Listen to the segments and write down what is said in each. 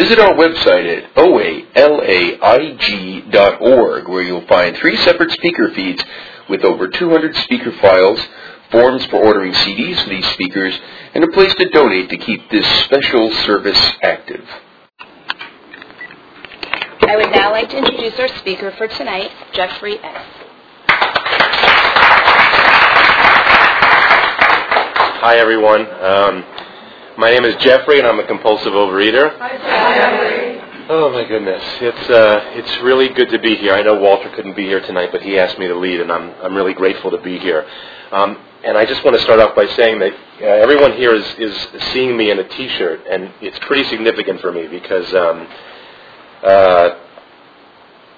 Visit our website at oalaig.org where you'll find three separate speaker feeds with over 200 speaker files, forms for ordering CDs for these speakers, and a place to donate to keep this special service active. I would now like to introduce our speaker for tonight, Jeffrey S. Hi, everyone. Um, my name is Jeffrey, and I'm a compulsive overeater. Hi, Jeffrey. Oh my goodness, it's uh, it's really good to be here. I know Walter couldn't be here tonight, but he asked me to lead, and I'm I'm really grateful to be here. Um, and I just want to start off by saying that uh, everyone here is is seeing me in a T-shirt, and it's pretty significant for me because. Um, uh,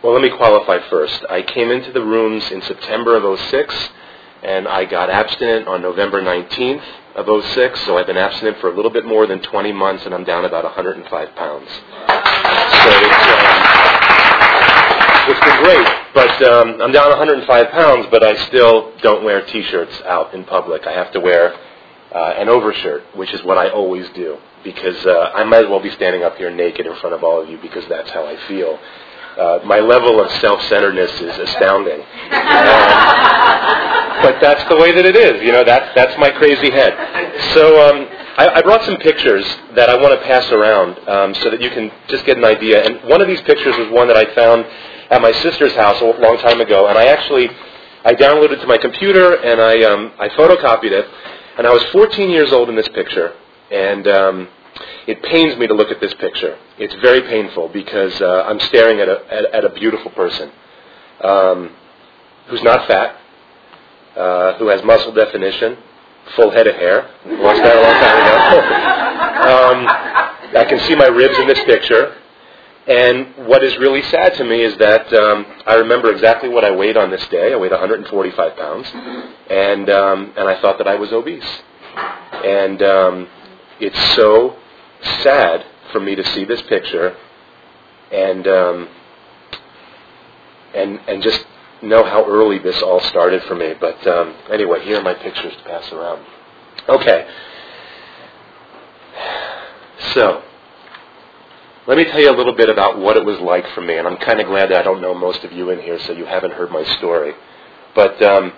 well, let me qualify first. I came into the rooms in September of 06, and I got abstinent on November 19th of 06, so I've been abstinent for a little bit more than 20 months, and I'm down about 105 pounds. So it's, um, it's been great, but um, I'm down 105 pounds, but I still don't wear T-shirts out in public. I have to wear uh, an overshirt, which is what I always do, because uh, I might as well be standing up here naked in front of all of you, because that's how I feel. Uh, my level of self-centeredness is astounding. Uh, but that's the way that it is. You know, that's that's my crazy head. So um, I, I brought some pictures that I want to pass around um, so that you can just get an idea. And one of these pictures was one that I found at my sister's house a long time ago, and I actually I downloaded it to my computer and I um, I photocopied it. And I was 14 years old in this picture, and um, it pains me to look at this picture. It's very painful because uh, I'm staring at a at, at a beautiful person um, who's not fat, uh, who has muscle definition, full head of hair. Lost that a long time ago. um, I can see my ribs in this picture. And what is really sad to me is that um, I remember exactly what I weighed on this day. I weighed 145 pounds, and um, and I thought that I was obese. And um, it's so sad for me to see this picture, and um, and and just know how early this all started for me. But um, anyway, here are my pictures to pass around. Okay. So, let me tell you a little bit about what it was like for me, and I'm kind of glad that I don't know most of you in here, so you haven't heard my story. But um,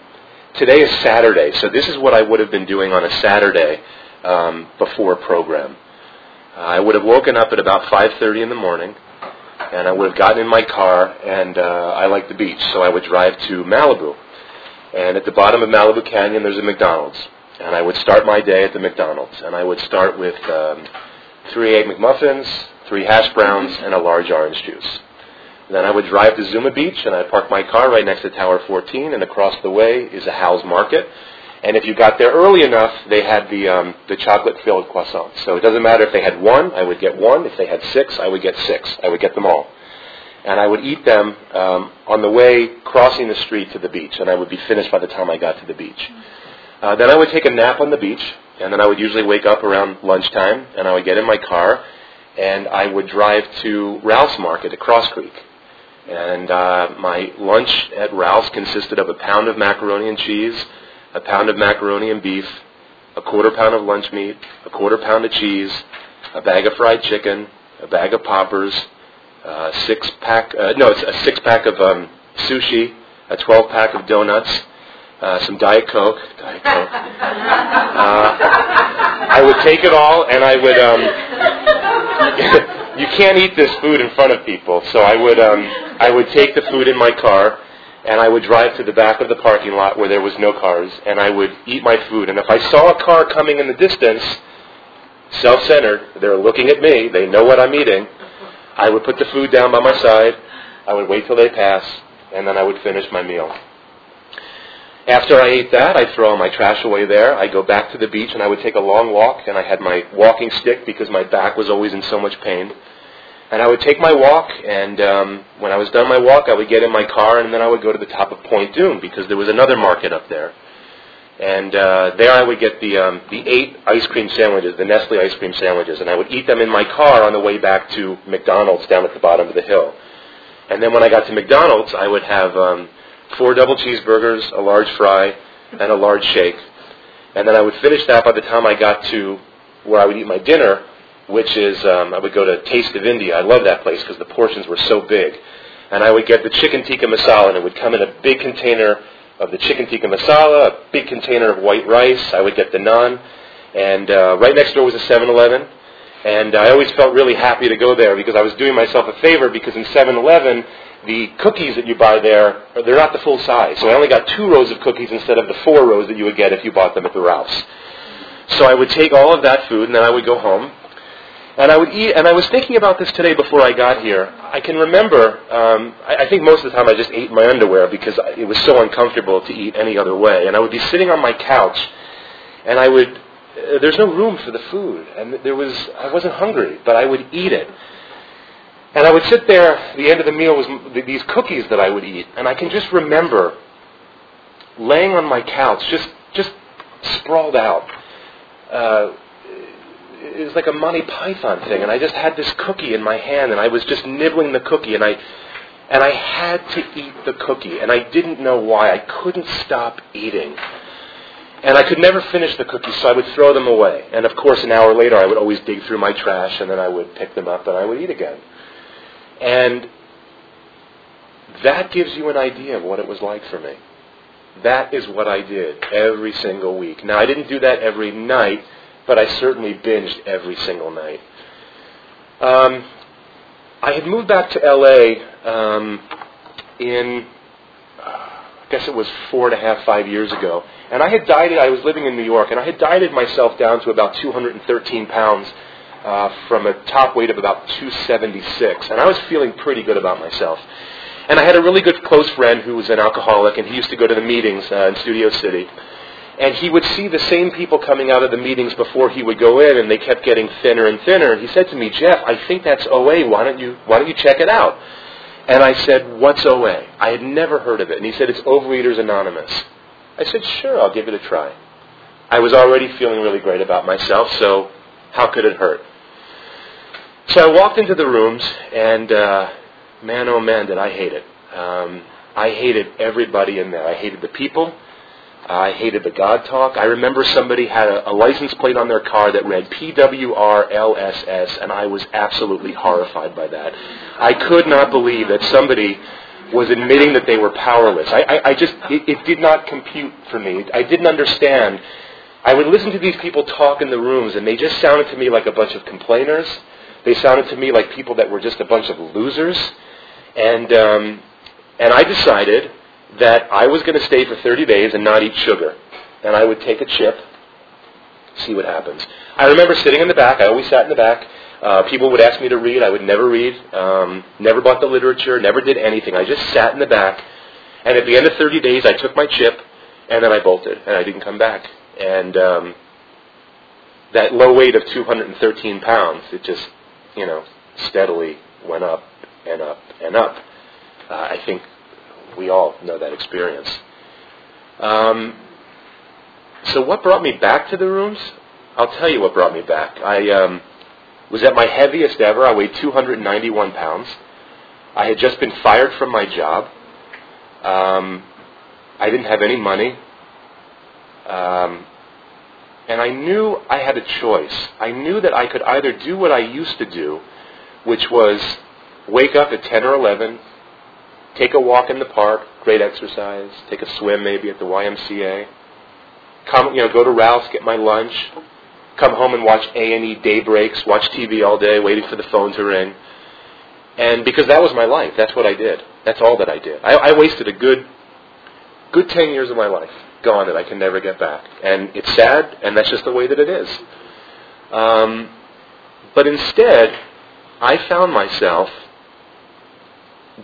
today is Saturday, so this is what I would have been doing on a Saturday um, before program. I would have woken up at about 5:30 in the morning, and I would have gotten in my car, and uh, I like the beach, so I would drive to Malibu. And at the bottom of Malibu Canyon, there's a McDonald's, and I would start my day at the McDonald's, and I would start with um, three egg McMuffins, three hash browns, and a large orange juice. Then I would drive to Zuma Beach, and I'd park my car right next to Tower 14, and across the way is a Hal's Market. And if you got there early enough, they had the um, the chocolate-filled croissants. So it doesn't matter if they had one, I would get one. If they had six, I would get six. I would get them all. And I would eat them um, on the way crossing the street to the beach, and I would be finished by the time I got to the beach. Uh, then I would take a nap on the beach, and then I would usually wake up around lunchtime, and I would get in my car, and I would drive to Ralph's Market at Cross Creek. And uh, my lunch at Ralph's consisted of a pound of macaroni and cheese, a pound of macaroni and beef, a quarter pound of lunch meat, a quarter pound of cheese, a bag of fried chicken, a bag of poppers, a six pack, uh, no, it's a six pack of um, sushi, a 12 pack of donuts, uh, some Diet Coke. Diet Coke. Uh, I would take it all and I would, um, you can't eat this food in front of people, so I would, um, I would take the food in my car and I would drive to the back of the parking lot where there was no cars, and I would eat my food. And if I saw a car coming in the distance, self-centered, they're looking at me, they know what I'm eating, I would put the food down by my side, I would wait till they pass, and then I would finish my meal. After I ate that, I'd throw my trash away there. I'd go back to the beach and I would take a long walk, and I had my walking stick because my back was always in so much pain. And I would take my walk, and um, when I was done my walk, I would get in my car, and then I would go to the top of Point Dume because there was another market up there. And uh, there I would get the um, the eight ice cream sandwiches, the Nestle ice cream sandwiches, and I would eat them in my car on the way back to McDonald's down at the bottom of the hill. And then when I got to McDonald's, I would have um, four double cheeseburgers, a large fry, and a large shake. And then I would finish that by the time I got to where I would eat my dinner, which is um, I would go to Taste of India. I love that place because the portions were so big. And I would get the chicken tikka masala, and it would come in a big container of the chicken tikka masala, a big container of white rice. I would get the naan, and uh, right next door was a 7-Eleven. And I always felt really happy to go there because I was doing myself a favor because in 7-Eleven, the cookies that you buy there, they're not the full size. So I only got two rows of cookies instead of the four rows that you would get if you bought them at the Ralph's. So I would take all of that food and then I would go home. And I would eat, and I was thinking about this today before I got here. I can remember, um, I, I think most of the time I just ate my underwear because it was so uncomfortable to eat any other way. And I would be sitting on my couch, and I would, uh, there's no room for the food. And there was, I wasn't hungry, but I would eat it. And I would sit there, the end of the meal was these cookies that I would eat. And I can just remember laying on my couch, just, just sprawled out. Uh, it was like a Monty Python thing, and I just had this cookie in my hand, and I was just nibbling the cookie, and I and I had to eat the cookie, and I didn't know why. I couldn't stop eating. And I could never finish the cookies, so I would throw them away. And of course, an hour later, I would always dig through my trash, and then I would pick them up and I would eat again. And that gives you an idea of what it was like for me. That is what I did every single week. Now, I didn't do that every night but I certainly binged every single night. Um, I had moved back to LA um, in, I guess it was four and a half, five years ago, and I had dieted. I was living in New York, and I had dieted myself down to about 213 pounds uh, from a top weight of about 276, and I was feeling pretty good about myself. And I had a really good close friend who was an alcoholic, and he used to go to the meetings uh, in Studio City and he would see the same people coming out of the meetings before he would go in, and they kept getting thinner and thinner. And he said to me, Jeff, I think that's OA. Why don't you Why don't you check it out? And I said, What's OA? I had never heard of it. And he said, It's Overeaters Anonymous. I said, Sure, I'll give it a try. I was already feeling really great about myself, so how could it hurt? So I walked into the rooms, and uh, man, oh man, did I hate it. Um, I hated everybody in there. I hated the people. I hated the God talk. I remember somebody had a, a license plate on their car that read PWRLSS, and I was absolutely horrified by that. I could not believe that somebody was admitting that they were powerless. I, I, I just, it, it did not compute for me. I didn't understand. I would listen to these people talk in the rooms, and they just sounded to me like a bunch of complainers. They sounded to me like people that were just a bunch of losers. And, um, and I decided that I was going to stay for 30 days and not eat sugar. And I would take a chip, see what happens. I remember sitting in the back. I always sat in the back. Uh, people would ask me to read. I would never read. Um, never bought the literature. Never did anything. I just sat in the back. And at the end of 30 days, I took my chip, and then I bolted, and I didn't come back. And um, that low weight of 213 pounds, it just, you know, steadily went up and up and up. Uh, I think we all know that experience. Um, so, what brought me back to the rooms? I'll tell you what brought me back. I um, was at my heaviest ever. I weighed 291 pounds. I had just been fired from my job. Um, I didn't have any money. Um, and I knew I had a choice. I knew that I could either do what I used to do, which was wake up at 10 or 11, Take a walk in the park, great exercise. Take a swim maybe at the YMCA. Come, you know, go to Ralph's, get my lunch. Come home and watch A&E day breaks, watch TV all day, waiting for the phone to ring. And because that was my life, that's what I did. That's all that I did. I, I wasted a good, good ten years of my life gone that I can never get back. And it's sad, and that's just the way that it is. Um, but instead, I found myself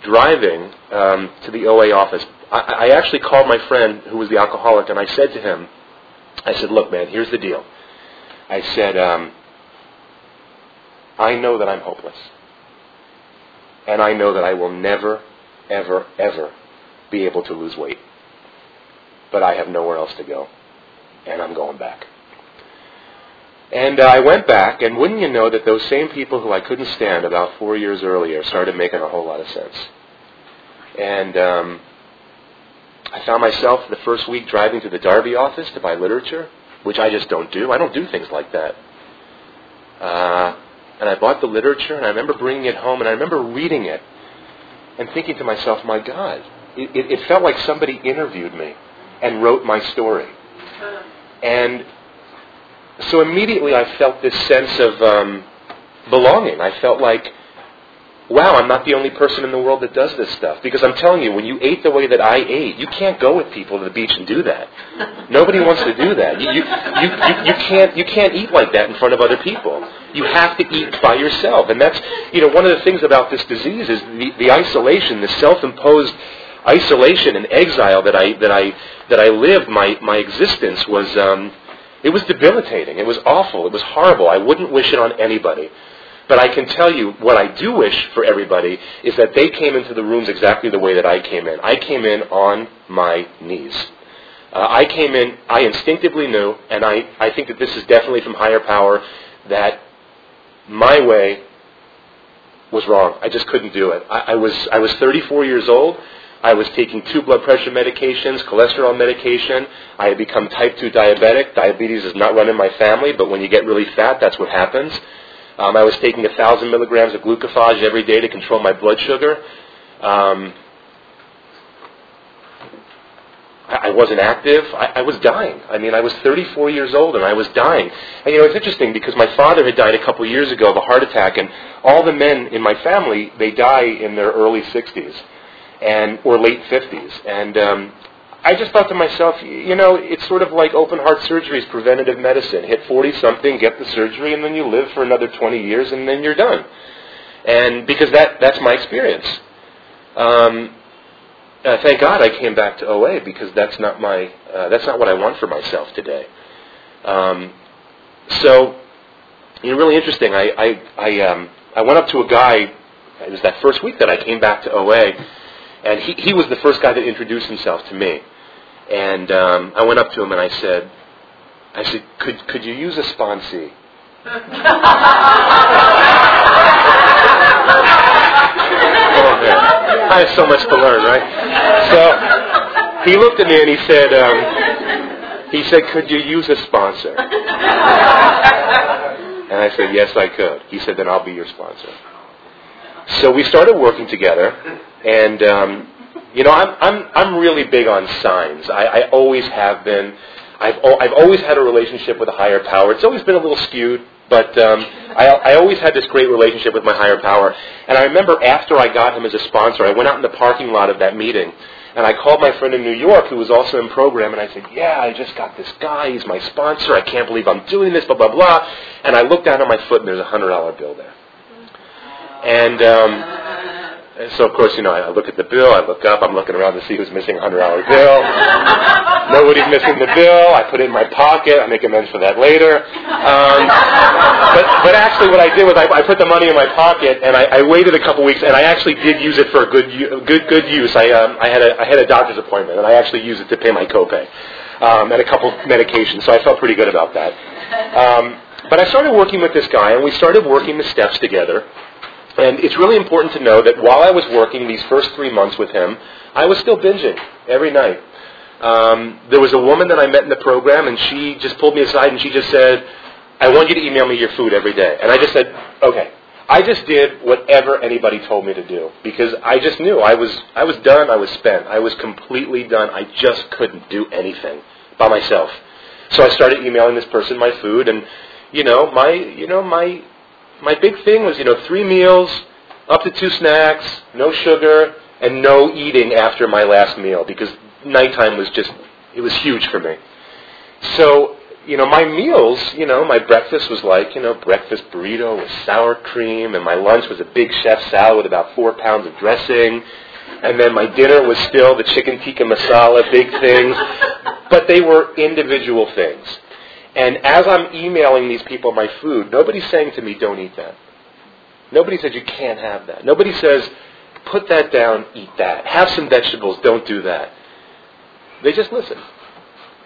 driving um, to the OA office, I, I actually called my friend who was the alcoholic, and I said to him, I said, "Look, man, here's the deal." I said, um, "I know that I'm hopeless, and I know that I will never, ever, ever be able to lose weight, but I have nowhere else to go, and I'm going back." And uh, I went back, and wouldn't you know that those same people who I couldn't stand about four years earlier started making a whole lot of sense. And um, I found myself the first week driving to the Darby office to buy literature, which I just don't do. I don't do things like that. Uh, and I bought the literature, and I remember bringing it home, and I remember reading it and thinking to myself, my God, it, it, it felt like somebody interviewed me and wrote my story. And so immediately I felt this sense of um, belonging. I felt like, wow, I'm not the only person in the world that does this stuff. Because I'm telling you, when you ate the way that I ate, you can't go with people to the beach and do that. Nobody wants to do that. You, you, you, you, can't, you can't eat like that in front of other people. You have to eat by yourself. And that's, you know, one of the things about this disease is the, the isolation, the self-imposed isolation and exile that I, that I, that I lived, my, my existence was, um, it was debilitating. It was awful. It was horrible. I wouldn't wish it on anybody. But I can tell you what I do wish for everybody is that they came into the rooms exactly the way that I came in. I came in on my knees. Uh, I came in, I instinctively knew, and I, I think that this is definitely from higher power, that my way was wrong. I just couldn't do it. I, I, was, I was 34 years old. I was taking two blood pressure medications, cholesterol medication. I had become type 2 diabetic. Diabetes is not run in my family, but when you get really fat, that's what happens. Um, I was taking 1,000 milligrams of glucophage every day to control my blood sugar. Um, I, wasn't active. I, I was dying. I mean, I was 34 years old and I was dying. And you know, it's interesting because my father had died a couple years ago of a heart attack, and all the men in my family they die in their early 60s and or late 50s. And um, I just thought to myself, you know, it's sort of like open heart surgery is preventative medicine. Hit 40 something, get the surgery, and then you live for another 20 years, and then you're done. And because that that's my experience. Um, uh, thank God I came back to OA because that's not my uh, that's not what I want for myself today. Um, so, you know, really interesting. I I I, um, I went up to a guy. It was that first week that I came back to OA and he, he was the first guy that introduced himself to me. And um, I went up to him and I said, I said, could, could you use a sponsee? oh, I have so much to learn, right? So he looked at me and he said, um, he said, could you use a sponsor? And I said, yes, I could. He said, then I'll be your sponsor. So we started working together, and um, you know, I'm I'm I'm really big on signs. I, I always have been. I've I've always had a relationship with a higher power. It's always been a little skewed, but um, I I always had this great relationship with my higher power. And I remember after I got him as a sponsor, I went out in the parking lot of that meeting. And I called my friend in New York who was also in program and I said, Yeah, I just got this guy, he's my sponsor, I can't believe I'm doing this, blah blah blah. And I looked down at my foot and there's a hundred dollar bill there. And um, so, of course, you know, I look at the bill, I look up, I'm looking around to see who's missing a $100 bill. Nobody's missing the bill. I put it in my pocket. I make amends for that later. Um, but, but actually, what I did was I, I put the money in my pocket, and I, I waited a couple weeks, and I actually did use it for a good, good, good use. I, um, I, had a, I had a doctor's appointment, and I actually used it to pay my copay um, and a couple medications, so I felt pretty good about that. Um, but I started working with this guy, and we started working the steps together. And it's really important to know that while I was working these first three months with him, I was still binging every night. Um, there was a woman that I met in the program, and she just pulled me aside and she just said, I want you to email me your food every day. And I just said, okay. I just did whatever anybody told me to do because I just knew I was I was done. I was spent. I was completely done. I just couldn't do anything by myself. So I started emailing this person my food, and you know my you know my my big thing was, you know, three meals, up to two snacks, no sugar, and no eating after my last meal because nighttime was just, it was huge for me. So, you know, my meals, you know, my breakfast was like, you know, breakfast burrito with sour cream, and my lunch was a big chef salad with about four pounds of dressing. And then my dinner was still the chicken tikka masala, big things. But they were individual things. And as I'm emailing these people my food, nobody's saying to me, don't eat that. Nobody says you can't have that. Nobody says, put that down, eat that. Have some vegetables, don't do that. They just listen.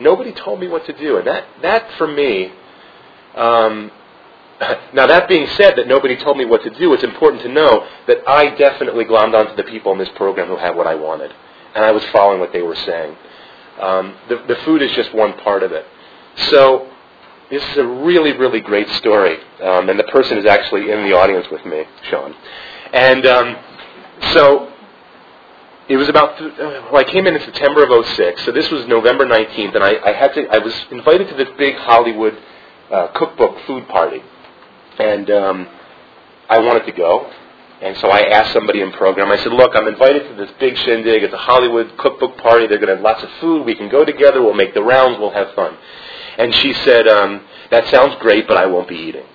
Nobody told me what to do. And that, that for me, um, now that being said that nobody told me what to do, it's important to know that I definitely glommed onto the people in this program who had what I wanted. And I was following what they were saying. Um, the, the food is just one part of it. So this is a really, really great story. Um, and the person is actually in the audience with me, Sean. And um, so it was about, th- well, I came in in September of 06, so this was November 19th, and I, I had to, I was invited to this big Hollywood uh, cookbook food party. And um, I wanted to go. And so I asked somebody in program, I said, look, I'm invited to this big shindig. It's a Hollywood cookbook party. They're going to have lots of food. We can go together. We'll make the rounds. We'll have fun. And she said, um, that sounds great, but I won't be eating.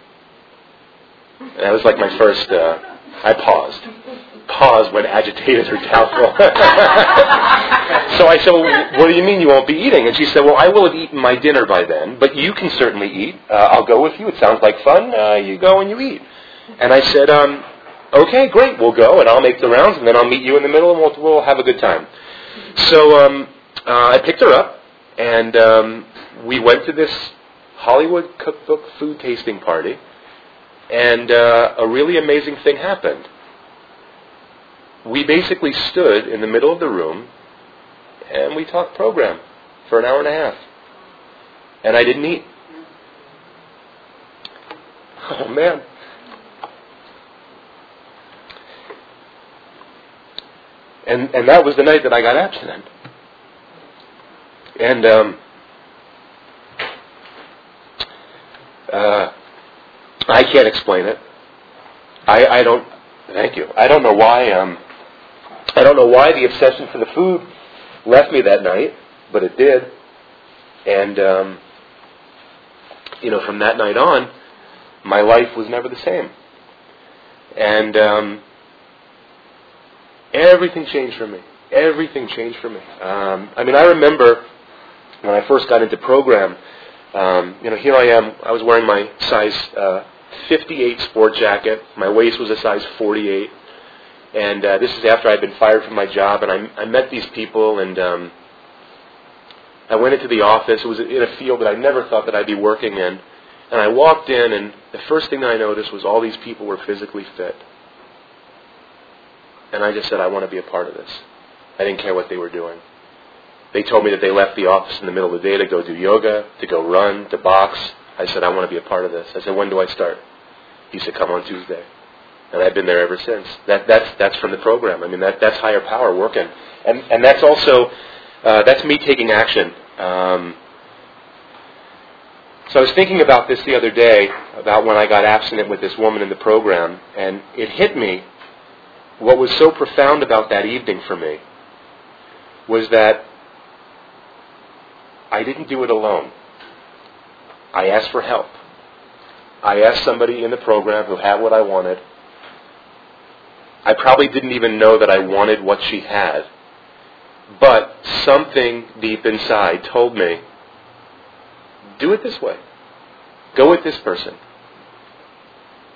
And that was like my first, uh, I paused. Paused when agitated or doubtful. so I said, well, what do you mean you won't be eating? And she said, well, I will have eaten my dinner by then, but you can certainly eat. Uh, I'll go with you. It sounds like fun. Uh, you go and you eat. And I said, um, okay, great, we'll go, and I'll make the rounds, and then I'll meet you in the middle, and we'll, we'll have a good time. So um, uh, I picked her up, and um, we went to this Hollywood cookbook food tasting party, and uh, a really amazing thing happened. We basically stood in the middle of the room, and we talked program for an hour and a half, and I didn't eat. Oh man. And and that was the night that I got abstinent. And um, uh, I can't explain it. I, I don't. Thank you. I don't know why. Um, I don't know why the obsession for the food left me that night, but it did. And um, you know, from that night on, my life was never the same. And um, everything changed for me. Everything changed for me. Um, I mean, I remember when I first got into program. Um, you know, here I am. I was wearing my size uh, 58 sport jacket. My waist was a size 48. And uh, this is after I'd been fired from my job, and I, I met these people, and um, I went into the office. It was in a field that I never thought that I'd be working in. And I walked in, and the first thing that I noticed was all these people were physically fit. And I just said, I want to be a part of this. I didn't care what they were doing. They told me that they left the office in the middle of the day to go do yoga, to go run, to box. I said, I want to be a part of this. I said, when do I start? He said, come on Tuesday. And I've been there ever since. That, that's, that's from the program. I mean, that, that's higher power working. And, and that's also, uh, that's me taking action. Um, so I was thinking about this the other day, about when I got abstinent with this woman in the program, and it hit me what was so profound about that evening for me was that I didn't do it alone. I asked for help. I asked somebody in the program who had what I wanted. I probably didn't even know that I wanted what she had. But something deep inside told me, do it this way. Go with this person.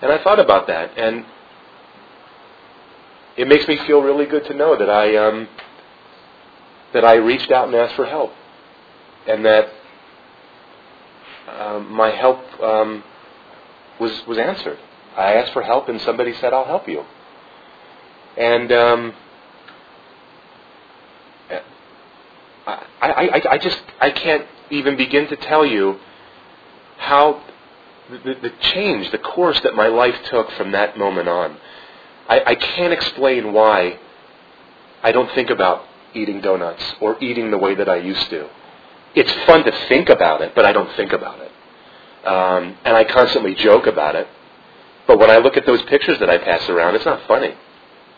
And I thought about that, and it makes me feel really good to know that I um, that I reached out and asked for help, and that um, my help um, was was answered. I asked for help, and somebody said, "I'll help you." And um, I, I, I just I can't even begin to tell you how the, the change, the course that my life took from that moment on. I, I can't explain why I don't think about eating donuts or eating the way that I used to. It's fun to think about it, but I don't think about it. Um, and I constantly joke about it. But when I look at those pictures that I pass around, it's not funny.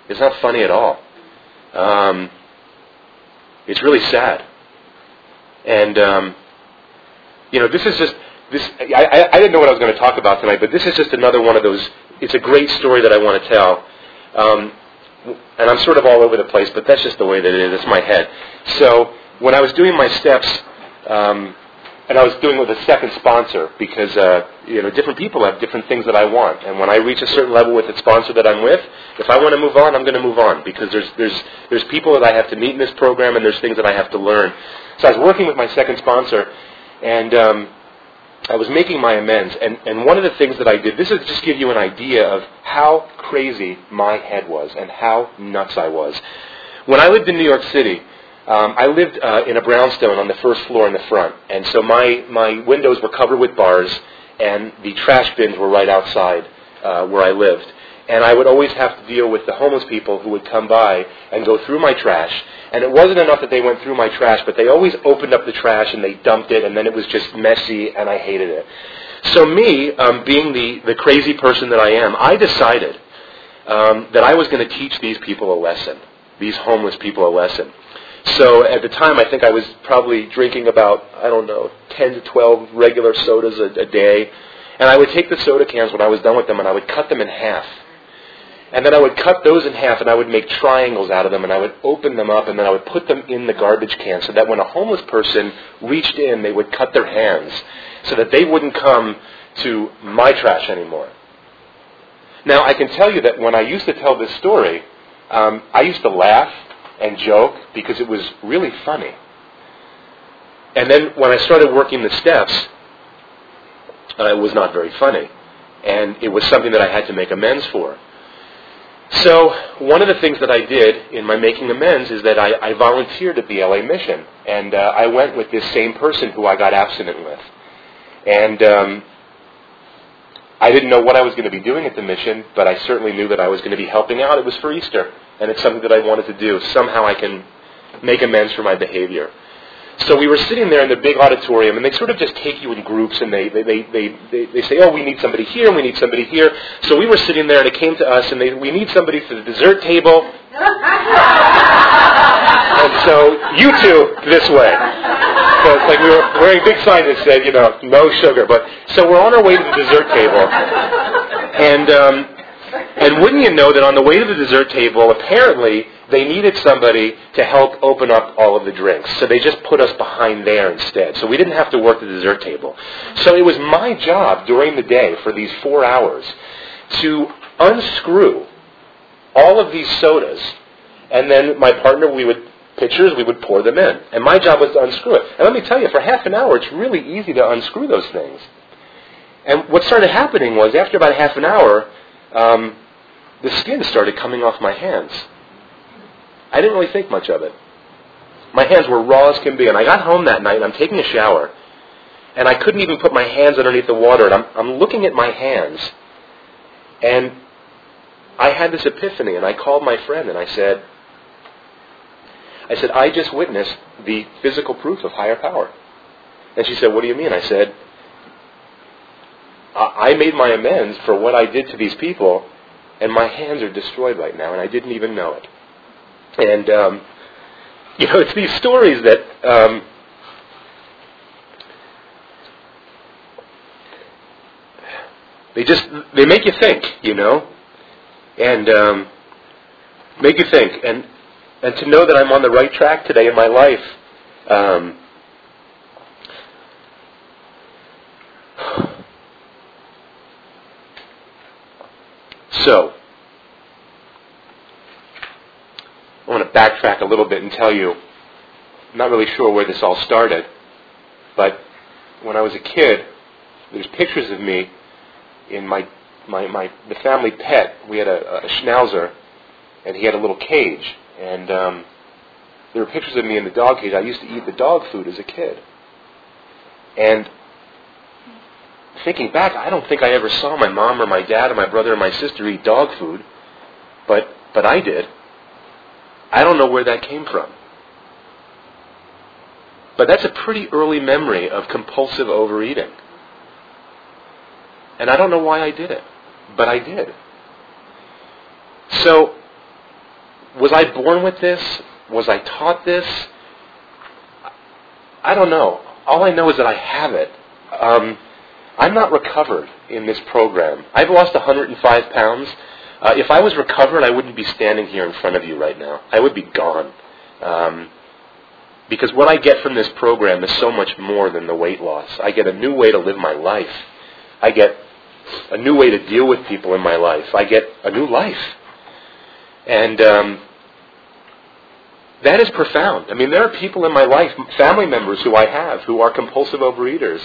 It's not funny at all. Um, it's really sad. And um, you know, this is just this. I, I, didn't know what I was going to talk about tonight, but this is just another one of those. It's a great story that I want to tell. Um, and I'm sort of all over the place, but that's just the way that it is. It's my head. So when I was doing my steps, um, and I was doing it with a second sponsor because uh, you know different people have different things that I want, and when I reach a certain level with the sponsor that I'm with, if I want to move on, I'm going to move on because there's there's there's people that I have to meet in this program, and there's things that I have to learn. So I was working with my second sponsor, and um, I was making my amends, and, and one of the things that I did, this is just give you an idea of how crazy my head was and how nuts I was. When I lived in New York City, Um, I lived uh, in a brownstone on the first floor in the front, and so my, my windows were covered with bars, and the trash bins were right outside uh, where I lived. And I would always have to deal with the homeless people who would come by and go through my trash. And it wasn't enough that they went through my trash, but they always opened up the trash and they dumped it, and then it was just messy, and I hated it. So me, um, being the, the crazy person that I am, I decided um, that I was going to teach these people a lesson, these homeless people a lesson. So at the time, I think I was probably drinking about, I don't know, 10 to 12 regular sodas a, a day. And I would take the soda cans when I was done with them and I would cut them in half. And then I would cut those in half and I would make triangles out of them and I would open them up and then I would put them in the garbage can so that when a homeless person reached in, they would cut their hands so that they wouldn't come to my trash anymore. Now, I can tell you that when I used to tell this story, um, I used to laugh and joke because it was really funny. And then when I started working the steps, uh, it was not very funny. And it was something that I had to make amends for. So one of the things that I did in my making amends is that I, I volunteered at the LA Mission. And uh, I went with this same person who I got abstinent with. And um, I didn't know what I was going to be doing at the mission, but I certainly knew that I was going to be helping out. It was for Easter and it's something that I wanted to do. Somehow I can make amends for my behavior. So we were sitting there in the big auditorium, and they sort of just take you in groups, and they, they, they, they, they, say, oh, we need somebody here, and we need somebody here. So we were sitting there, and it came to us, and they, we need somebody for the dessert table. and so you two, this way. So it's like we were wearing big sign that said, you know, no sugar. But so we're on our way to the dessert table, and um, and wouldn't you know that on the way to the dessert table, apparently they needed somebody to help open up all of the drinks. So they just put us behind there instead. So we didn't have to work the dessert table. So it was my job during the day for these four hours to unscrew all of these sodas. And then my partner, we would pitchers, we would pour them in. And my job was to unscrew it. And let me tell you, for half an hour, it's really easy to unscrew those things. And what started happening was, after about half an hour, um, the skin started coming off my hands. I didn't really think much of it. My hands were raw as can be, and I got home that night and I'm taking a shower, and I couldn't even put my hands underneath the water, and I'm, I'm looking at my hands, and I had this epiphany, and I called my friend and I said, I said, I just witnessed the physical proof of higher power. And she said, What do you mean? I said, I made my amends for what I did to these people, and my hands are destroyed right now, and I didn't even know it. And um, you know, it's these stories that um, they just they make you think, you know, and um, make you think, and and to know that I'm on the right track today in my life. Um, So, I want to backtrack a little bit and tell you, I'm not really sure where this all started, but when I was a kid, there's pictures of me in my, my, my the family pet. We had a, a schnauzer, and he had a little cage, and um, there were pictures of me in the dog cage. I used to eat the dog food as a kid, and thinking back, I don't think I ever saw my mom or my dad or my brother or my sister eat dog food, but but I did. I don't know where that came from. But that's a pretty early memory of compulsive overeating. And I don't know why I did it, but I did. So, was I born with this? Was I taught this? I don't know. All I know is that I have it. Um, I'm not recovered in this program. I've lost 105 pounds. Uh, if I was recovered, I wouldn't be standing here in front of you right now. I would be gone. Um, because what I get from this program is so much more than the weight loss. I get a new way to live my life. I get a new way to deal with people in my life. I get a new life. And um, that is profound. I mean, there are people in my life, family members who I have, who are compulsive overeaters.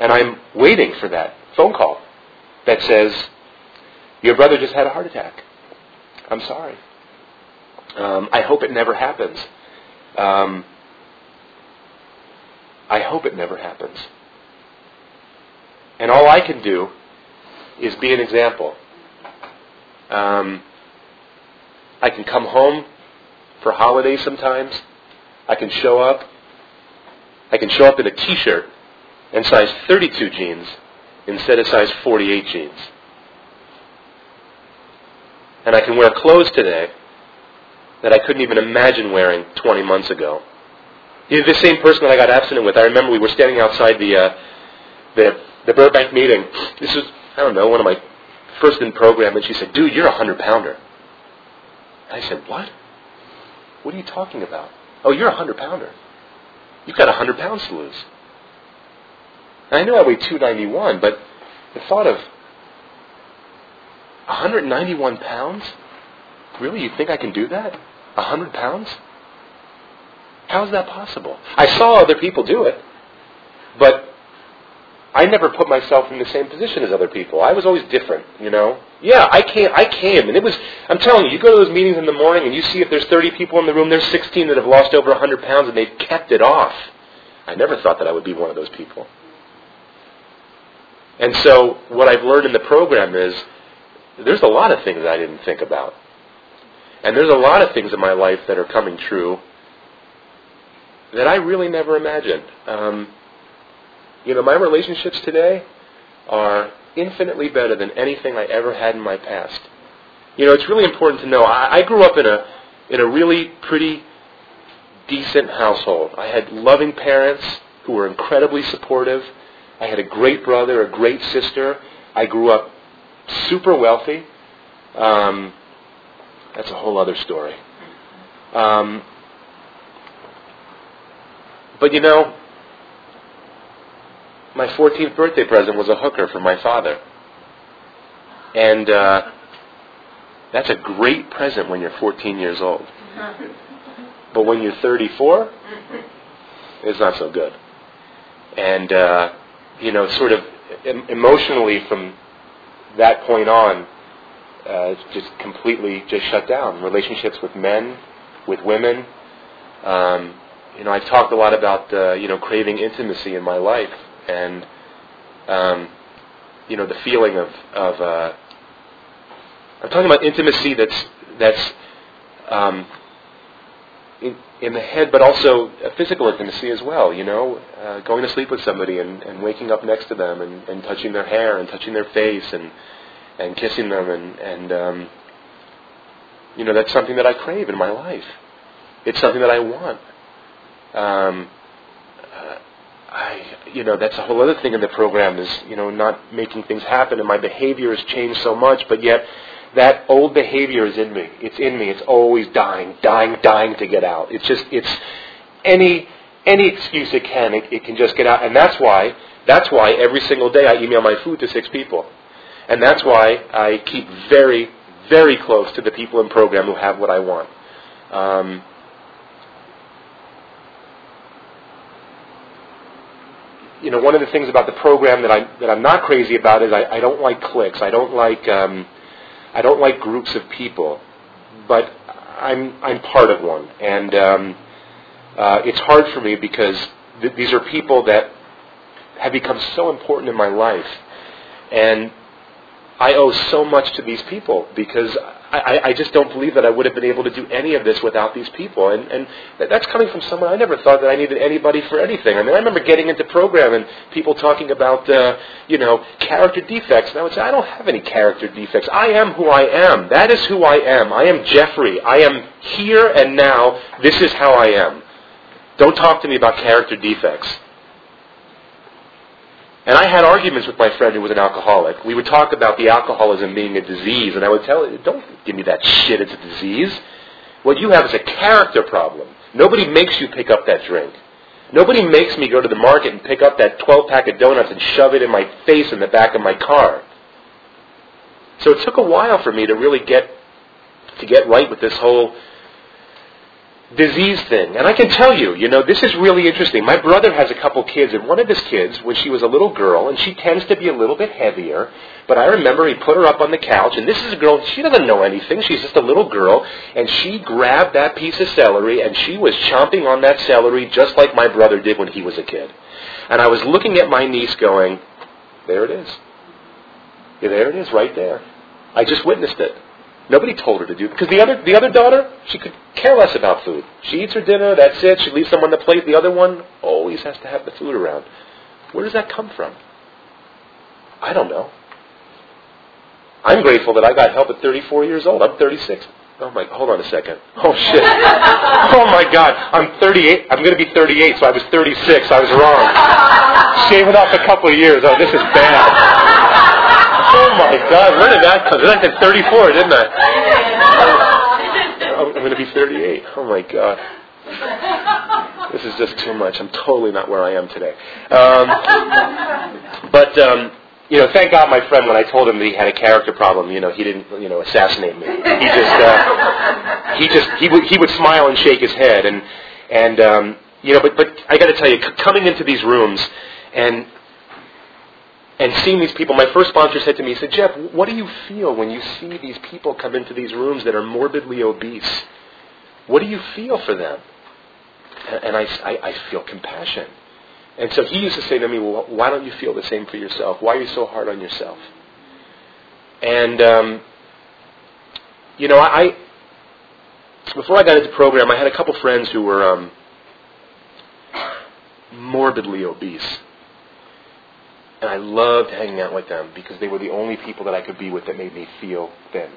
And I'm waiting for that phone call that says, Your brother just had a heart attack. I'm sorry. Um, I hope it never happens. Um, I hope it never happens. And all I can do is be an example. Um, I can come home for holidays sometimes. I can show up. I can show up in a t-shirt and size 32 jeans instead of size 48 jeans. And I can wear clothes today that I couldn't even imagine wearing 20 months ago. You're the same person that I got abstinent with. I remember we were standing outside the uh, the the Burbank meeting. This was I don't know one of my first in program, and she said, "Dude, you're a hundred pounder." And I said, "What? What are you talking about? Oh, you're a hundred pounder. You've got a hundred pounds to lose." And I knew I weighed 291, but the thought of 191 pounds? Really? You think I can do that? 100 pounds? How is that possible? I saw other people do it, but I never put myself in the same position as other people. I was always different, you know. Yeah, I came. I came, and it was. I'm telling you, you go to those meetings in the morning, and you see if there's 30 people in the room, there's 16 that have lost over 100 pounds, and they've kept it off. I never thought that I would be one of those people. And so, what I've learned in the program is there's a lot of things I didn't think about. And there's a lot of things in my life that are coming true that I really never imagined. Um, you know, my relationships today are infinitely better than anything I ever had in my past. You know, it's really important to know. I, I grew up in a in a really pretty decent household. I had loving parents who were incredibly supportive. I had a great brother, a great sister. I grew up super wealthy. Um, that's a whole other story. Um, but you know, my 14th birthday present was a hooker for my father. And uh, that's a great present when you're 14 years old. But when you're 34, it's not so good. And, uh, you know, sort of emotionally from that point on, uh, just completely just shut down. Relationships with men, with women. Um, you know, I've talked a lot about uh, you know craving intimacy in my life, and um, you know the feeling of of uh, I'm talking about intimacy that's that's um, in, in the head, but also a physical intimacy as well. You know, uh, going to sleep with somebody and, and waking up next to them and, and touching their hair and touching their face and and kissing them and and um, you know that's something that I crave in my life. It's something that I want. Um, uh, I you know that's a whole other thing in the program is you know not making things happen and my behavior has changed so much, but yet that old behavior is in me. It's in me. It's always dying, dying, dying to get out. It's just it's any any excuse it can, it, it can just get out, and that's why that's why every single day I email my food to six people. And that's why I keep very, very close to the people in program who have what I want. Um, you know, one of the things about the program that I that I'm not crazy about is I, I don't like cliques. I don't like um, I don't like groups of people, but I'm I'm part of one, and um, uh, it's hard for me because th- these are people that have become so important in my life, and I owe so much to these people because I, I just don't believe that I would have been able to do any of this without these people. And, and that's coming from someone I never thought that I needed anybody for anything. I mean, I remember getting into program and people talking about, uh, you know, character defects. And I would say, I don't have any character defects. I am who I am. That is who I am. I am Jeffrey. I am here and now. This is how I am. Don't talk to me about character defects. And I had arguments with my friend who was an alcoholic. We would talk about the alcoholism being a disease, and I would tell him, don't give me that shit, it's a disease. What you have is a character problem. Nobody makes you pick up that drink. Nobody makes me go to the market and pick up that 12 pack of donuts and shove it in my face in the back of my car. So it took a while for me to really get to get right with this whole disease thing. And I can tell you, you know, this is really interesting. My brother has a couple kids, and one of his kids, when she was a little girl, and she tends to be a little bit heavier, but I remember he put her up on the couch, and this is a girl, she doesn't know anything, she's just a little girl, and she grabbed that piece of celery, and she was chomping on that celery just like my brother did when he was a kid. And I was looking at my niece going, there it is. Yeah, there it is, right there. I just witnessed it. Nobody told her to do. Because the other, the other daughter, she could care less about food. She eats her dinner, that's it. She leaves some on the plate. The other one always has to have the food around. Where does that come from? I don't know. I'm grateful that I got help at 34 years old. I'm 36. Oh my, hold on a second. Oh shit. Oh my god. I'm 38. I'm going to be 38, so I was 36. I was wrong. Shave it off a couple of years. Oh, this is bad. Oh my God, where did that come? I said 34, didn't I? I'm going to be 38. Oh my God. This is just too much. I'm totally not where I am today. Um, but um, you know, thank God, my friend, when I told him that he had a character problem, you know, he didn't, you know, assassinate me. He just, uh, he just, he would, he would smile and shake his head, and and um, you know, but but I got to tell you, c- coming into these rooms and and seeing these people, my first sponsor said to me, he said, Jeff, what do you feel when you see these people come into these rooms that are morbidly obese? What do you feel for them? And I, I, I feel compassion. And so he used to say to me, well, why don't you feel the same for yourself? Why are you so hard on yourself? And, um, you know, I, before I got into the program, I had a couple friends who were um, morbidly obese. And I loved hanging out with them because they were the only people that I could be with that made me feel thin.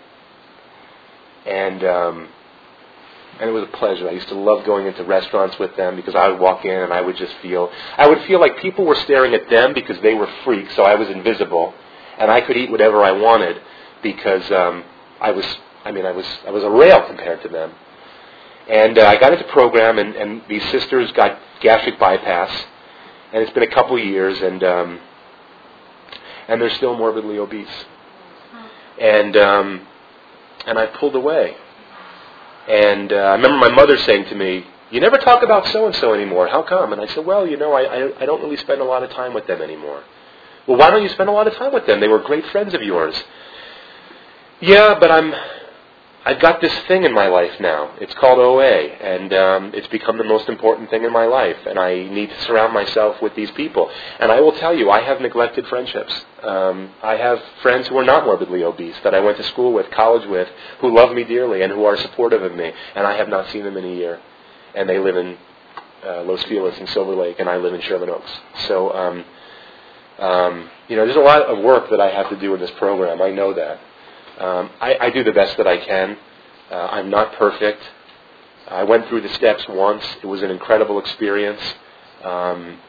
And um, and it was a pleasure. I used to love going into restaurants with them because I would walk in and I would just feel I would feel like people were staring at them because they were freaks, so I was invisible, and I could eat whatever I wanted because um, I was I mean I was I was a rail compared to them. And uh, I got into program, and, and these sisters got gastric bypass, and it's been a couple years, and um, and they're still morbidly obese. And um, and I pulled away. And uh, I remember my mother saying to me, "You never talk about so and so anymore. How come?" And I said, "Well, you know, I, I I don't really spend a lot of time with them anymore." Well, why don't you spend a lot of time with them? They were great friends of yours. Yeah, but I'm I've got this thing in my life now. It's called OA, and um, it's become the most important thing in my life. And I need to surround myself with these people. And I will tell you, I have neglected friendships. Um, I have friends who are not morbidly obese that I went to school with, college with, who love me dearly and who are supportive of me. And I have not seen them in a year. And they live in uh, Los Feliz and Silver Lake, and I live in Sherman Oaks. So, um, um, you know, there's a lot of work that I have to do in this program. I know that. Um, I, I do the best that I can. Uh, I'm not perfect. I went through the steps once. It was an incredible experience. Um,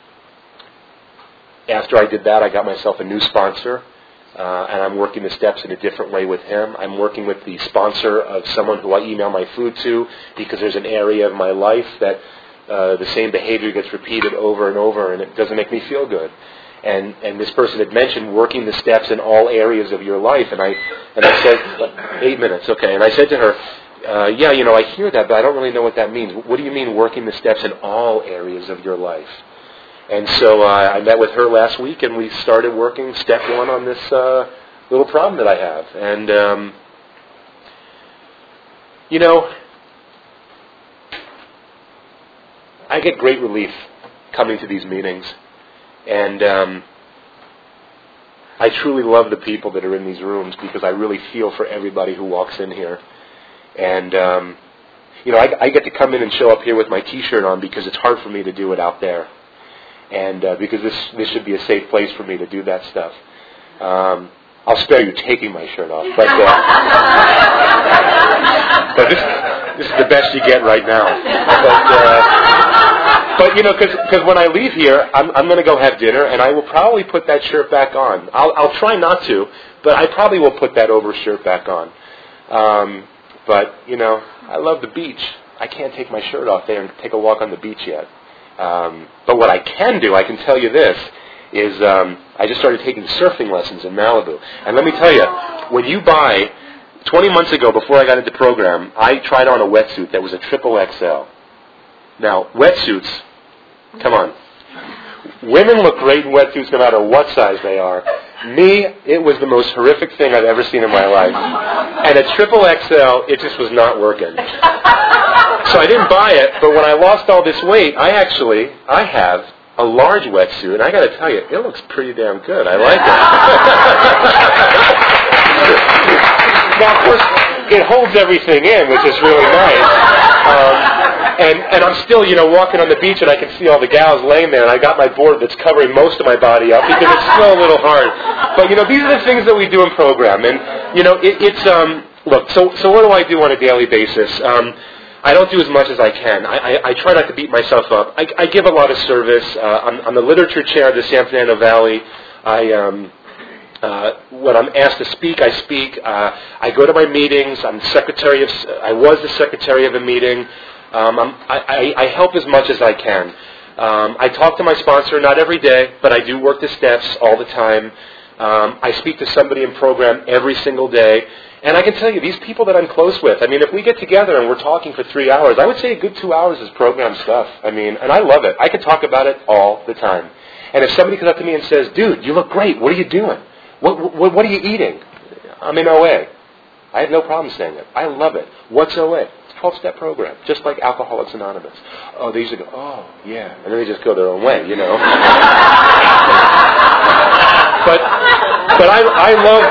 after I did that, I got myself a new sponsor, uh, and I'm working the steps in a different way with him. I'm working with the sponsor of someone who I email my food to because there's an area of my life that uh, the same behavior gets repeated over and over, and it doesn't make me feel good and and this person had mentioned working the steps in all areas of your life, and I and I said eight minutes, okay, and I said to her, uh, yeah, you know, I hear that, but I don't really know what that means. What do you mean working the steps in all areas of your life? And so uh, I met with her last week, and we started working step one on this uh, little problem that I have, and um, you know, I get great relief coming to these meetings. And um, I truly love the people that are in these rooms because I really feel for everybody who walks in here. And um, you know, I, I get to come in and show up here with my T-shirt on because it's hard for me to do it out there, and uh, because this this should be a safe place for me to do that stuff. Um, I'll spare you taking my shirt off, but uh, but this this is the best you get right now. But, uh, but you know, because when I leave here, I'm, I'm going to go have dinner, and I will probably put that shirt back on. I'll, I'll try not to, but I probably will put that over shirt back on. Um, but you know, I love the beach. I can't take my shirt off there and take a walk on the beach yet. Um, but what I can do, I can tell you this, is um, I just started taking surfing lessons in Malibu. And let me tell you, when you buy 20 months ago, before I got into the program, I tried on a wetsuit that was a triple XL. Now, wetsuits. Come on. Women look great in wetsuits no matter what size they are. Me, it was the most horrific thing I've ever seen in my life. And a triple XL, it just was not working. So I didn't buy it, but when I lost all this weight, I actually, I have a large wetsuit, and I got to tell you, it looks pretty damn good. I like it. now, of course, it holds everything in, which is really nice. Um, and and I'm still, you know, walking on the beach, and I can see all the gals laying there, and I got my board that's covering most of my body up because it's still a little hard. But you know, these are the things that we do in program, and you know, it, it's um, look. So so what do I do on a daily basis? Um, I don't do as much as I can. I, I, I try not to beat myself up. I, I give a lot of service. Uh, I'm, I'm the literature chair of the San Fernando Valley. I um, uh, when I'm asked to speak, I speak. Uh, I go to my meetings. I'm secretary of. I was the secretary of a meeting. Um, I, I, I help as much as I can. Um, I talk to my sponsor not every day, but I do work the steps all the time. Um, I speak to somebody in program every single day. And I can tell you, these people that I'm close with, I mean, if we get together and we're talking for three hours, I would say a good two hours is program stuff. I mean, and I love it. I can talk about it all the time. And if somebody comes up to me and says, dude, you look great. What are you doing? What, what, what are you eating? I'm in OA. I have no problem saying it. I love it. What's OA? 12 step program, just like Alcoholics Anonymous. Oh, they used to go, oh, yeah. And then they just go their own way, you know. but but I, I, love,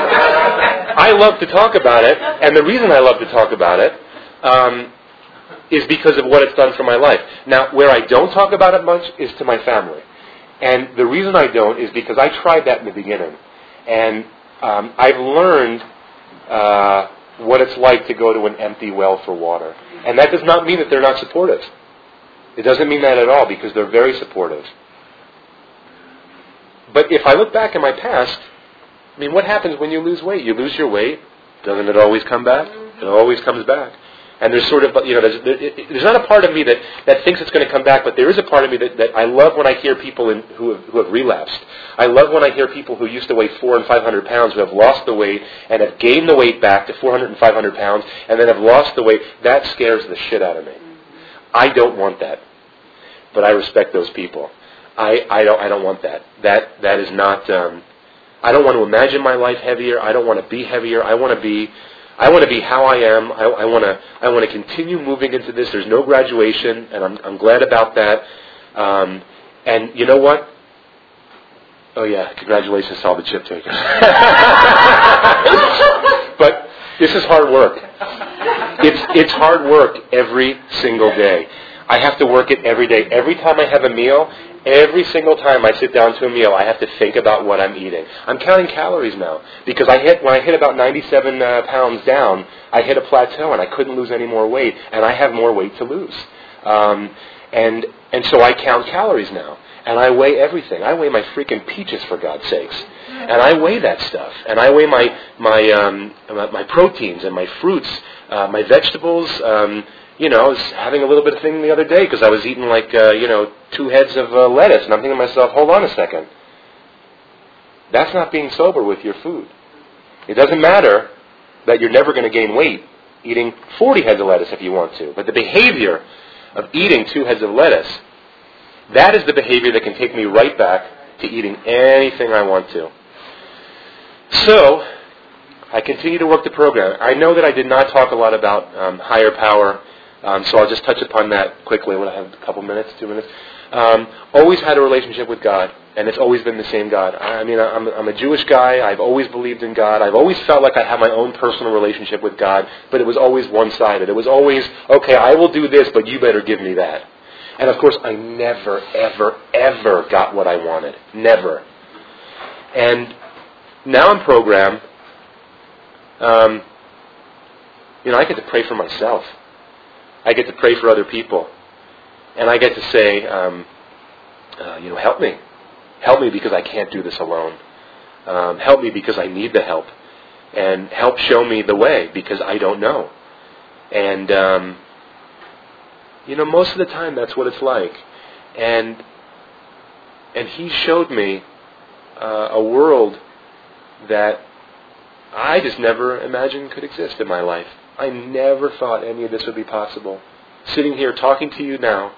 I love to talk about it, and the reason I love to talk about it um, is because of what it's done for my life. Now, where I don't talk about it much is to my family. And the reason I don't is because I tried that in the beginning. And um, I've learned uh, what it's like to go to an empty well for water. And that does not mean that they're not supportive. It doesn't mean that at all because they're very supportive. But if I look back in my past, I mean, what happens when you lose weight? You lose your weight. Doesn't it always come back? It always comes back. And there's sort of, you know, there's, there's not a part of me that, that thinks it's going to come back, but there is a part of me that, that I love when I hear people in, who, have, who have relapsed. I love when I hear people who used to weigh four and 500 pounds who have lost the weight and have gained the weight back to 400 and 500 pounds and then have lost the weight. That scares the shit out of me. I don't want that. But I respect those people. I, I, don't, I don't want that. That, that is not, um, I don't want to imagine my life heavier. I don't want to be heavier. I want to be I want to be how I am. I, I want to I want to continue moving into this. There's no graduation, and I'm I'm glad about that. Um, and you know what? Oh yeah, congratulations to all the chip takers. but this is hard work. It's it's hard work every single day. I have to work it every day. Every time I have a meal, every single time I sit down to a meal, I have to think about what I'm eating. I'm counting calories now because I hit when I hit about 97 uh, pounds down, I hit a plateau and I couldn't lose any more weight, and I have more weight to lose. Um, and and so I count calories now, and I weigh everything. I weigh my freaking peaches for God's sakes, and I weigh that stuff, and I weigh my my um, my proteins and my fruits, uh, my vegetables. Um, you know, I was having a little bit of thing the other day because I was eating like, uh, you know, two heads of uh, lettuce, and I'm thinking to myself, hold on a second. That's not being sober with your food. It doesn't matter that you're never going to gain weight eating 40 heads of lettuce if you want to, but the behavior of eating two heads of lettuce, that is the behavior that can take me right back to eating anything I want to. So, I continue to work the program. I know that I did not talk a lot about um, higher power um, so I'll just touch upon that quickly when I have a couple minutes, two minutes. Um, always had a relationship with God, and it's always been the same God. I mean, I'm, I'm a Jewish guy. I've always believed in God. I've always felt like I have my own personal relationship with God, but it was always one-sided. It was always, okay, I will do this, but you better give me that. And of course, I never, ever, ever got what I wanted. Never. And now I'm programmed. Um, you know, I get to pray for myself. I get to pray for other people. And I get to say, um, uh, you know, help me. Help me because I can't do this alone. Um, help me because I need the help. And help show me the way because I don't know. And, um, you know, most of the time that's what it's like. And, and he showed me uh, a world that I just never imagined could exist in my life. I never thought any of this would be possible. Sitting here talking to you now,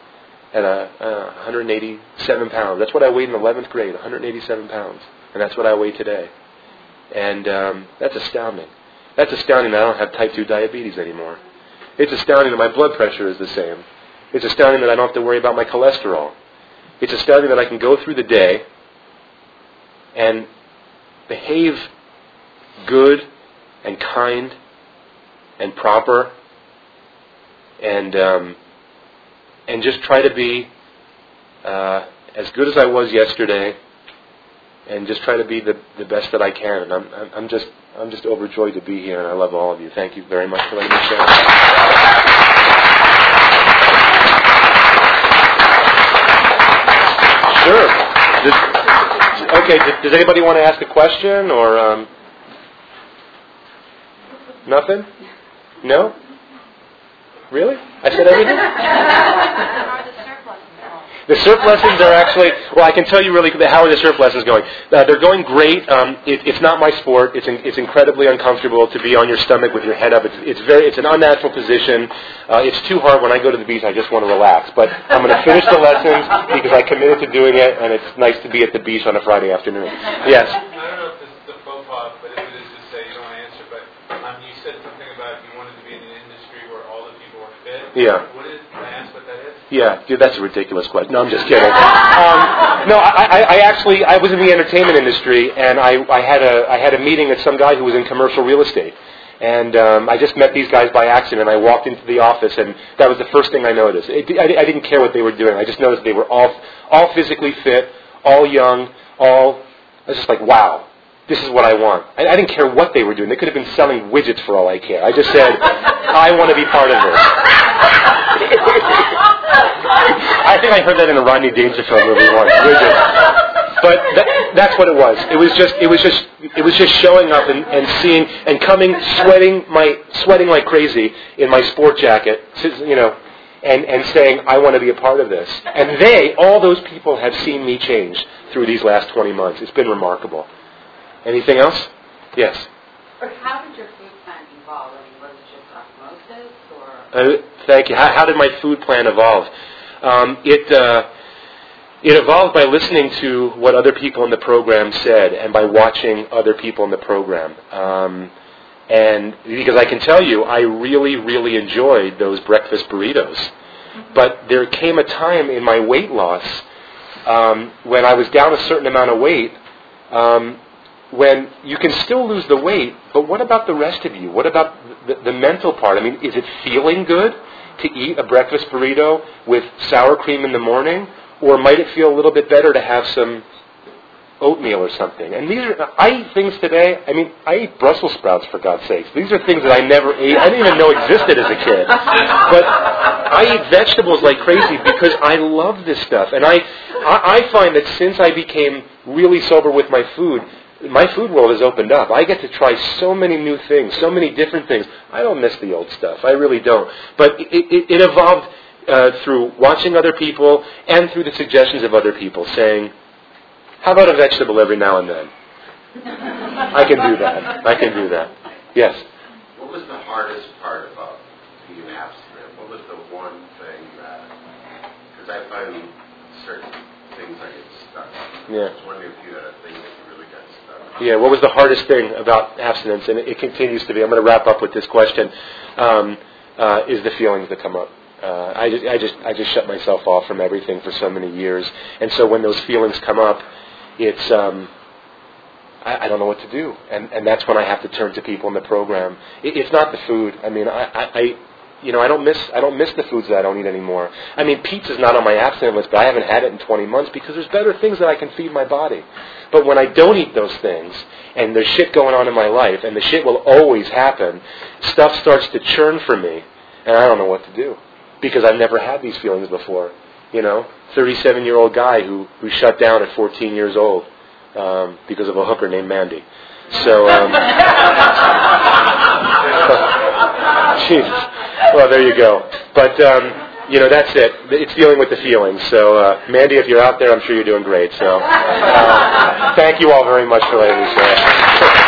and uh, uh, 187 pounds. That's what I weighed in 11th grade, 187 pounds, and that's what I weigh today. And um, that's astounding. That's astounding that I don't have type 2 diabetes anymore. It's astounding that my blood pressure is the same. It's astounding that I don't have to worry about my cholesterol. It's astounding that I can go through the day and behave good and kind and proper and um, and just try to be uh, as good as I was yesterday and just try to be the, the best that I can. And I'm, I'm just I'm just overjoyed to be here, and I love all of you. Thank you very much for letting me share. Sure. Okay. Does anybody want to ask a question or um, nothing? No. Really? I said everything. The surf lessons are actually, well, I can tell you really how are the surf lessons going. Uh, they're going great. Um, it, it's not my sport. It's, in, it's incredibly uncomfortable to be on your stomach with your head up. It's, it's very, it's an unnatural position. Uh, it's too hard. When I go to the beach, I just want to relax. But I'm going to finish the lessons because I committed to doing it, and it's nice to be at the beach on a Friday afternoon. Yes. I don't know if this is the faux pas, but if it is, just say you don't want to answer. But um, you said something about you wanted to be in an industry where all the people were fit. Yeah. What is? Can I ask what that is? Yeah, dude, that's a ridiculous question. No, I'm just kidding. Um, no, I, I, I actually I was in the entertainment industry, and I, I had a I had a meeting with some guy who was in commercial real estate, and um, I just met these guys by accident. And I walked into the office, and that was the first thing I noticed. It, I, I didn't care what they were doing. I just noticed they were all all physically fit, all young, all. I was just like, wow, this is what I want. I, I didn't care what they were doing. They could have been selling widgets for all I care. I just said, I want to be part of this. I think I heard that in a Rodney Dangerfield movie once. Widgets. But that, that's what it was. It was just, it was just, it was just showing up and, and seeing and coming, sweating my, sweating like crazy in my sport jacket, you know, and, and saying, I want to be a part of this. And they, all those people have seen me change through these last 20 months. It's been remarkable. Anything else? Yes. Or how did your food plan evolve? I mean, was it just osmosis or? Uh, thank you. How, how did my food plan evolve? Um, it uh, it evolved by listening to what other people in the program said and by watching other people in the program. Um, and because I can tell you, I really, really enjoyed those breakfast burritos. But there came a time in my weight loss um, when I was down a certain amount of weight. Um, when you can still lose the weight, but what about the rest of you? What about the, the mental part? I mean, is it feeling good to eat a breakfast burrito with sour cream in the morning, or might it feel a little bit better to have some oatmeal or something? And these are I eat things today. I mean, I eat Brussels sprouts for God's sakes. These are things that I never ate. I didn't even know existed as a kid. But I eat vegetables like crazy because I love this stuff, and I I, I find that since I became really sober with my food my food world has opened up. I get to try so many new things, so many different things. I don't miss the old stuff. I really don't. But it, it, it evolved uh, through watching other people and through the suggestions of other people, saying, "How about a vegetable every now and then?" I can do that. I can do that. Yes. What was the hardest part about being abstinent? What was the one thing that? Because I find certain things I get stuck. Yeah. I was wondering if you had a thing that you really got stuck. on. Yeah, what was the hardest thing about abstinence? And it, continues to be. I'm going to wrap up with this question. Um, uh, is the feelings that come up. Uh, I, just, I just I just shut myself off from everything for so many years, and so when those feelings come up, it's um, I, I don't know what to do, and and that's when I have to turn to people in the program. It, it's not the food. I mean, I, I you know I don't miss I don't miss the foods that I don't eat anymore. I mean, pizza's not on my abstinence list, but I haven't had it in 20 months because there's better things that I can feed my body. But when I don't eat those things, and there's shit going on in my life, and the shit will always happen, stuff starts to churn for me, and I don't know what to do because I've never had these feelings before. You know, 37 year old guy who who shut down at 14 years old um, because of a hooker named Mandy. So, um, Jesus. Well, there you go. But um, you know, that's it. It's dealing with the feelings. So, uh, Mandy, if you're out there, I'm sure you're doing great. So, uh, thank you all very much for letting me share.